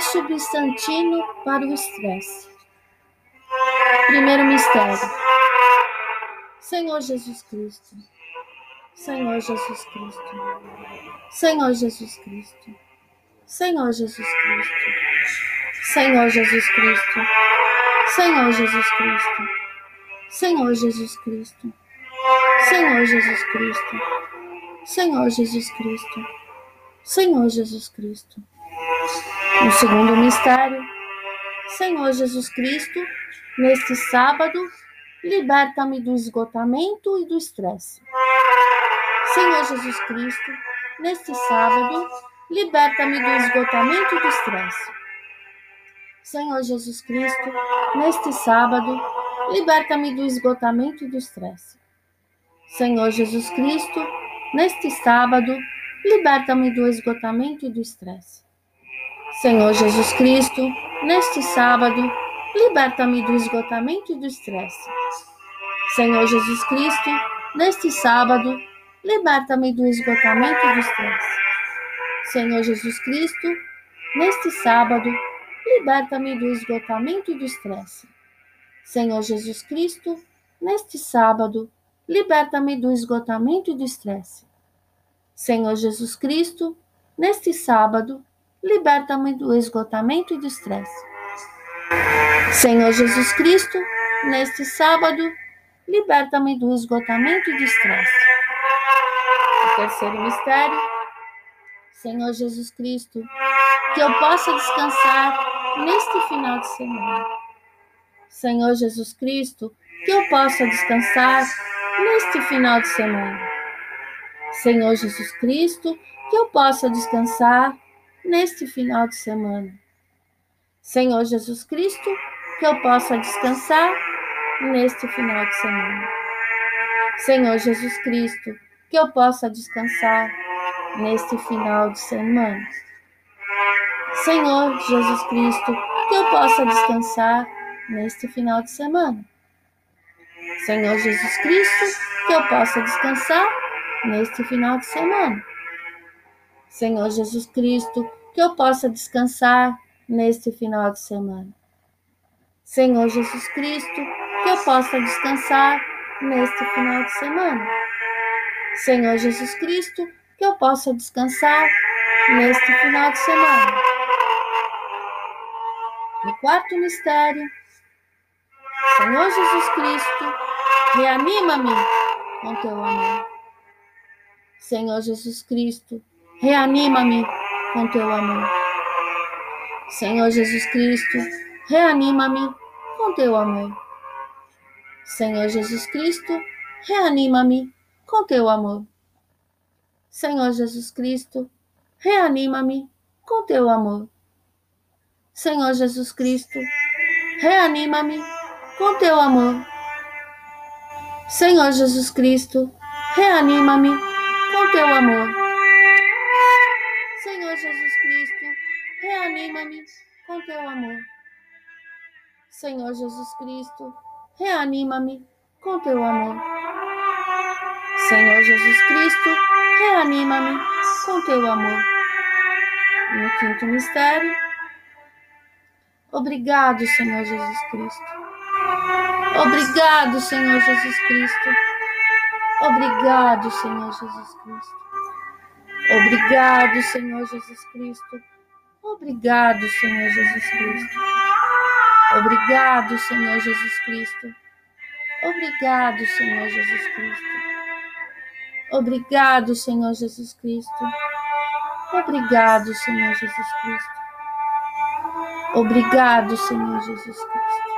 substantino para o estresse. Primeiro mistério. Senhor Jesus Cristo. Senhor Jesus Cristo. Senhor Jesus Cristo. Senhor Jesus Cristo. Senhor Jesus Cristo. Senhor Jesus Cristo. Senhor Jesus Cristo. Senhor Jesus Cristo. Senhor Jesus Cristo. Senhor Jesus Cristo. No segundo mistério, Senhor Jesus Cristo, neste sábado, liberta-me do esgotamento e do estresse. Senhor Jesus Cristo, neste sábado, liberta-me do esgotamento e do estresse. Senhor Jesus Cristo, neste sábado, liberta-me do esgotamento e do estresse. Senhor Jesus Cristo, neste sábado, liberta-me do esgotamento e do estresse. Senhor Jesus Cristo, neste sábado, liberta-me do esgotamento e do estresse. Senhor Jesus Cristo, neste sábado, liberta-me do esgotamento e do estresse. Senhor Jesus Cristo, neste sábado, liberta-me do esgotamento e do estresse. Senhor Jesus Cristo, neste sábado, liberta-me do esgotamento e do estresse. Senhor Jesus Cristo, neste sábado, liberta-me do esgotamento e do estresse. Senhor Jesus Cristo, neste sábado, liberta-me do esgotamento e do estresse. O terceiro mistério, Senhor Jesus Cristo, que eu possa descansar neste final de semana. Senhor Jesus Cristo, que eu possa descansar neste final de semana. Senhor Jesus Cristo, que eu possa descansar neste final de semana. Senhor Jesus Cristo, que eu possa descansar neste final de semana. Senhor Jesus Cristo, que eu possa descansar neste final de semana. Senhor Jesus Cristo, que eu possa descansar neste final de semana. Senhor Jesus Cristo, que eu possa descansar neste final de semana. Senhor Jesus Cristo, que eu possa descansar neste final de semana. Senhor Jesus Cristo, que eu possa descansar neste final de semana. Senhor Jesus Cristo, que eu possa descansar neste final de semana. No quarto mistério, Senhor Jesus Cristo, reanima-me com teu amor. Senhor Jesus Cristo, reanima-me com teu amor. Senhor Jesus Cristo, reanima-me com teu amor. Senhor Jesus Cristo, reanima-me com teu amor. Senhor Jesus Cristo, reanima-me com teu amor. Senhor Jesus Cristo, reanima-me com teu amor. Senhor Jesus Cristo, reanima-me com teu amor. Reanima-me com teu amor. Senhor Jesus Cristo, reanima-me com teu amor. Senhor Jesus Cristo, reanima-me com teu amor. E no quinto mistério, obrigado, Senhor Jesus Cristo. Obrigado, Senhor Jesus Cristo. Obrigado, Senhor Jesus Cristo. Obrigado, Senhor Jesus Cristo Obrigado, Senhor Jesus Cristo. Obrigado, Senhor Jesus Cristo. Obrigado, Senhor Jesus Cristo. Obrigado, Senhor Jesus Cristo. Obrigado, Senhor Jesus Cristo. Obrigado, Senhor Jesus Cristo.